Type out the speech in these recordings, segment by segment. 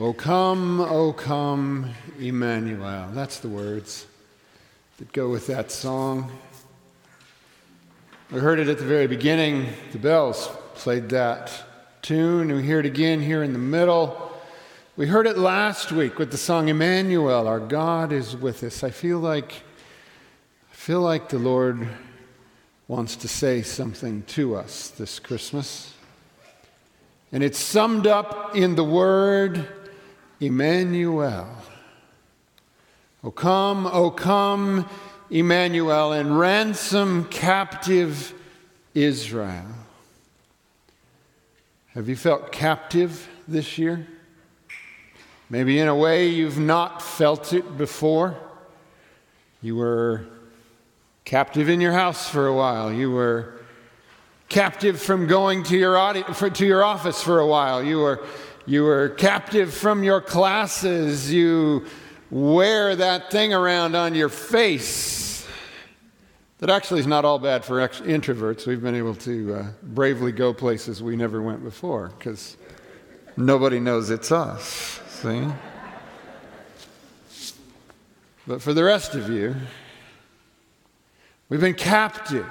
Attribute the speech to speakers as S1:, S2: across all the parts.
S1: O come, O come, Emmanuel. That's the words that go with that song. We heard it at the very beginning. The bells played that tune. We hear it again here in the middle. We heard it last week with the song Emmanuel, our God is with us. I feel like I feel like the Lord wants to say something to us this Christmas. And it's summed up in the word Emmanuel. O come, O come, Emmanuel, and ransom captive Israel. Have you felt captive this year? Maybe in a way you've not felt it before. You were captive in your house for a while. You were captive from going to your, audi- for, to your office for a while. You were, you were captive from your classes. You wear that thing around on your face. That actually is not all bad for ex- introverts. We've been able to uh, bravely go places we never went before because nobody knows it's us. See? But for the rest of you, we've been captive.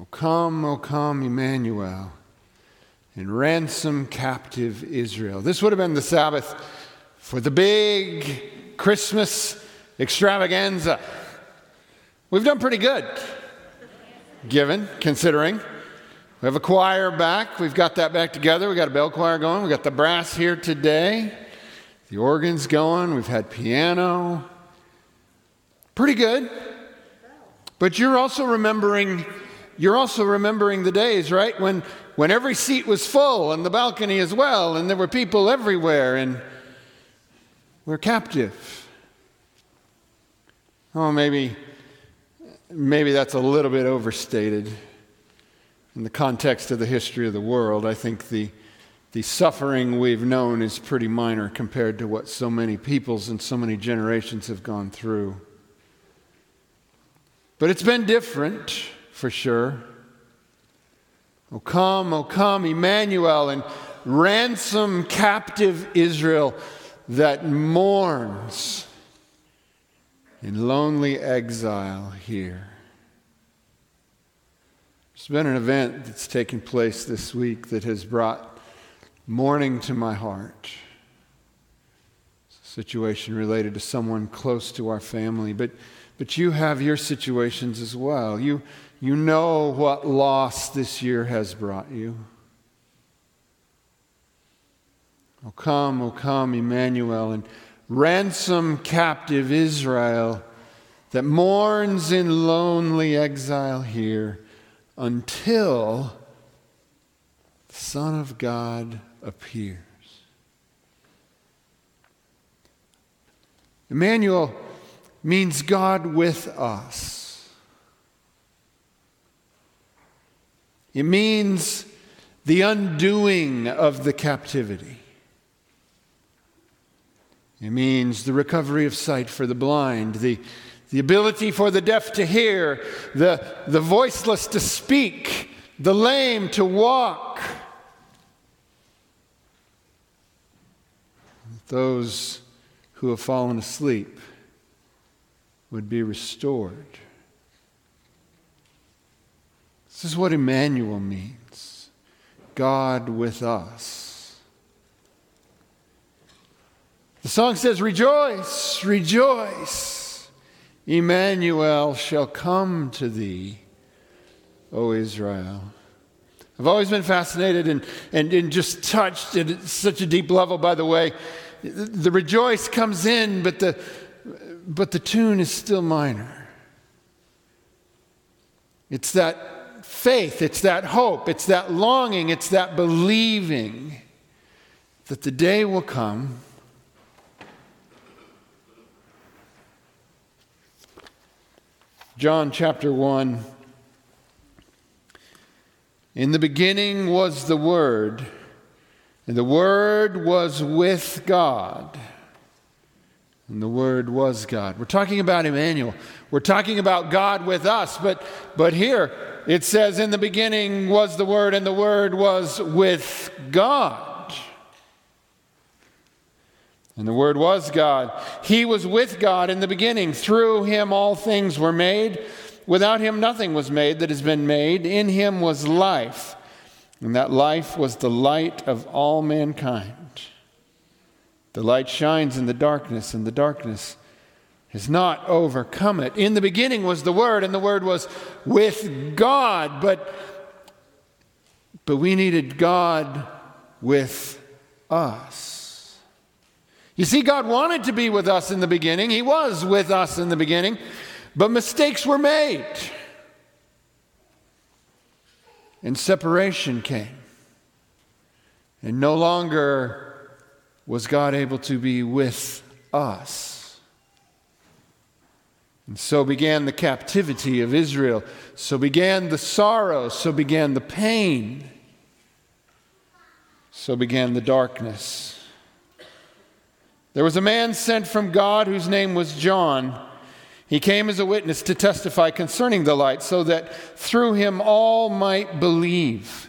S1: O come, O come, Emmanuel, and ransom captive Israel. This would have been the Sabbath for the big Christmas extravaganza. We've done pretty good, given, considering. We have a choir back. We've got that back together. We've got a bell choir going. We've got the brass here today. The organ's going. We've had piano. Pretty good. But you're also remembering you're also remembering the days, right? When when every seat was full and the balcony as well, and there were people everywhere, and we're captive. Oh, maybe maybe that's a little bit overstated in the context of the history of the world. I think the the suffering we've known is pretty minor compared to what so many peoples and so many generations have gone through. But it's been different for sure. Oh, come, oh, come, Emmanuel, and ransom captive Israel that mourns in lonely exile here. There's been an event that's taken place this week that has brought mourning to my heart. It's a situation related to someone close to our family, but, but you have your situations as well. You, you know what loss this year has brought you. O come, O come, Emmanuel, and ransom captive Israel that mourns in lonely exile here until the Son of God appears. Emmanuel means God with us. It means the undoing of the captivity. It means the recovery of sight for the blind, the, the ability for the deaf to hear, the, the voiceless to speak, the lame to walk. Those who have fallen asleep would be restored. This is what Emmanuel means God with us. The song says, Rejoice, rejoice, Emmanuel shall come to thee, O Israel. I've always been fascinated and, and, and just touched at such a deep level, by the way. The rejoice comes in, but the, but the tune is still minor. It's that faith, it's that hope, it's that longing, it's that believing that the day will come. John chapter 1. In the beginning was the Word, and the Word was with God And the Word was God. We're talking about Emmanuel. We're talking about God with us. But, but here it says, In the beginning was the Word, and the Word was with God. And the Word was God. He was with God in the beginning. Through him all things were made. Without him nothing was made that has been made. In him was life, and that life was the light of all mankind. The light shines in the darkness, and the darkness has not overcome it. In the beginning was the Word, and the Word was with God, but, but we needed God with us. You see, God wanted to be with us in the beginning. He was with us in the beginning, but mistakes were made. And separation came. And no longer was God able to be with us. And so began the captivity of Israel. So began the sorrow. So began the pain. So began the darkness. There was a man sent from God whose name was John. He came as a witness to testify concerning the light, so that through him all might believe.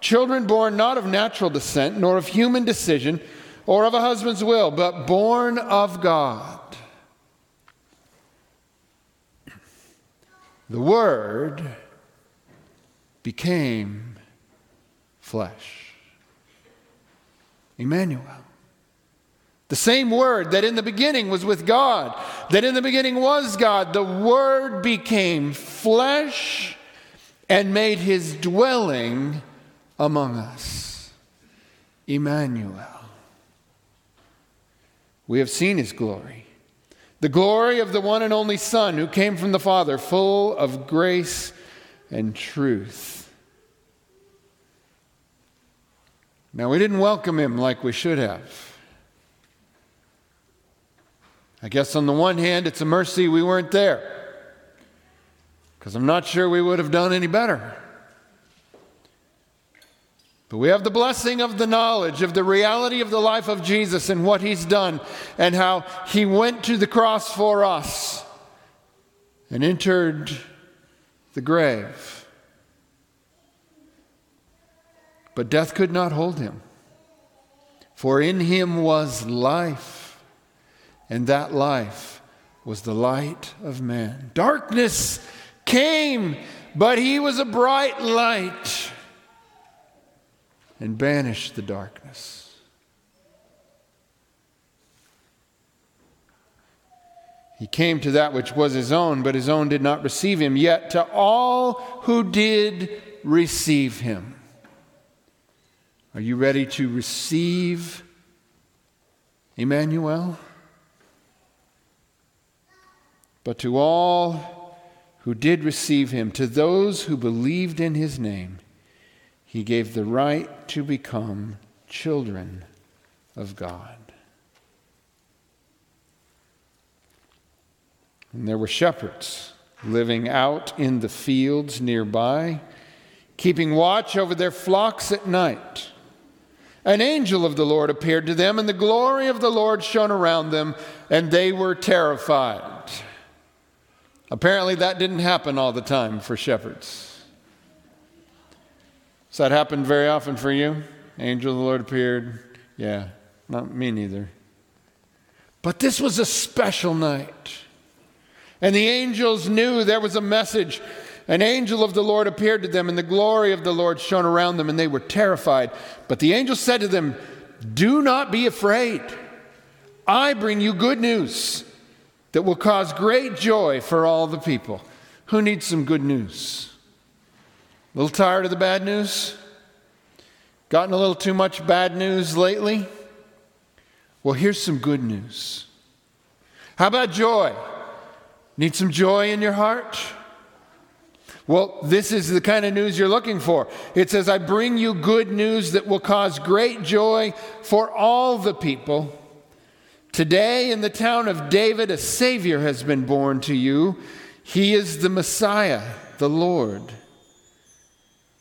S1: children born not of natural descent, nor of human decision, or of a husband's will, but born of God. The Word became flesh. Emmanuel. The same word that in the beginning was with God, that in the beginning was God, the word became flesh and made his dwelling among us. Emmanuel. We have seen his glory. The glory of the one and only Son who came from the Father, full of grace and truth. Now, we didn't welcome him like we should have. I guess on the one hand, it's a mercy we weren't there, because I'm not sure we would have done any better. But we have the blessing of the knowledge of the reality of the life of Jesus and what he's done and how he went to the cross for us and entered the grave. But death could not hold him, for in him was life and that life was the light of man. Darkness came, but he was a bright light and banish the darkness. He came to that which was his own, but his own did not receive him. Yet to all who did receive him, are you ready to receive Emmanuel? But to all who did receive him, to those who believed in his name, he gave the right to become children of God. And there were shepherds living out in the fields nearby, keeping watch over their flocks at night. An angel of the Lord appeared to them, and the glory of the Lord shone around them, and they were terrified. Apparently, that didn't happen all the time for shepherds. Does that happened very often for you? Angel of the Lord appeared. Yeah, not me neither. But this was a special night. And the angels knew there was a message. An angel of the Lord appeared to them, and the glory of the Lord shone around them, and they were terrified. But the angel said to them, Do not be afraid. I bring you good news that will cause great joy for all the people. Who needs some good news? A little tired of the bad news? Gotten a little too much bad news lately? Well, here's some good news. How about joy? Need some joy in your heart? Well, this is the kind of news you're looking for. It says, I bring you good news that will cause great joy for all the people. Today, in the town of David, a Savior has been born to you. He is the Messiah, the Lord.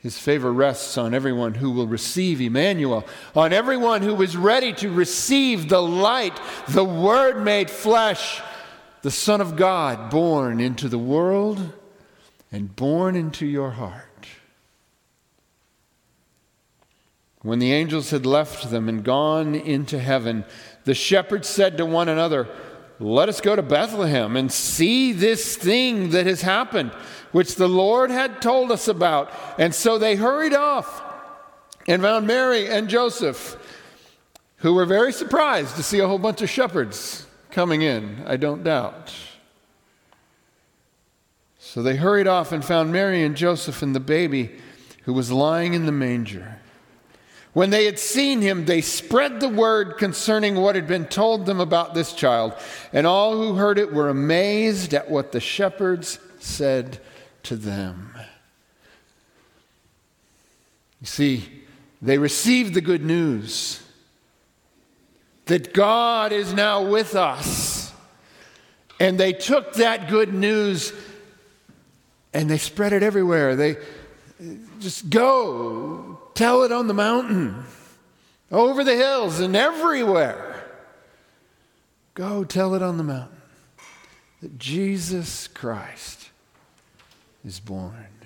S1: His favor rests on everyone who will receive Emmanuel, on everyone who is ready to receive the light, the Word made flesh, the Son of God born into the world and born into your heart. When the angels had left them and gone into heaven, the shepherds said to one another, Let us go to Bethlehem and see this thing that has happened, which the Lord had told us about. And so they hurried off and found Mary and Joseph, who were very surprised to see a whole bunch of shepherds coming in, I don't doubt. So they hurried off and found Mary and Joseph and the baby who was lying in the manger. When they had seen him, they spread the word concerning what had been told them about this child, and all who heard it were amazed at what the shepherds said to them. You see, they received the good news that God is now with us, and they took that good news and they spread it everywhere. They just go, tell it on the mountain, over the hills, and everywhere. Go tell it on the mountain that Jesus Christ is born.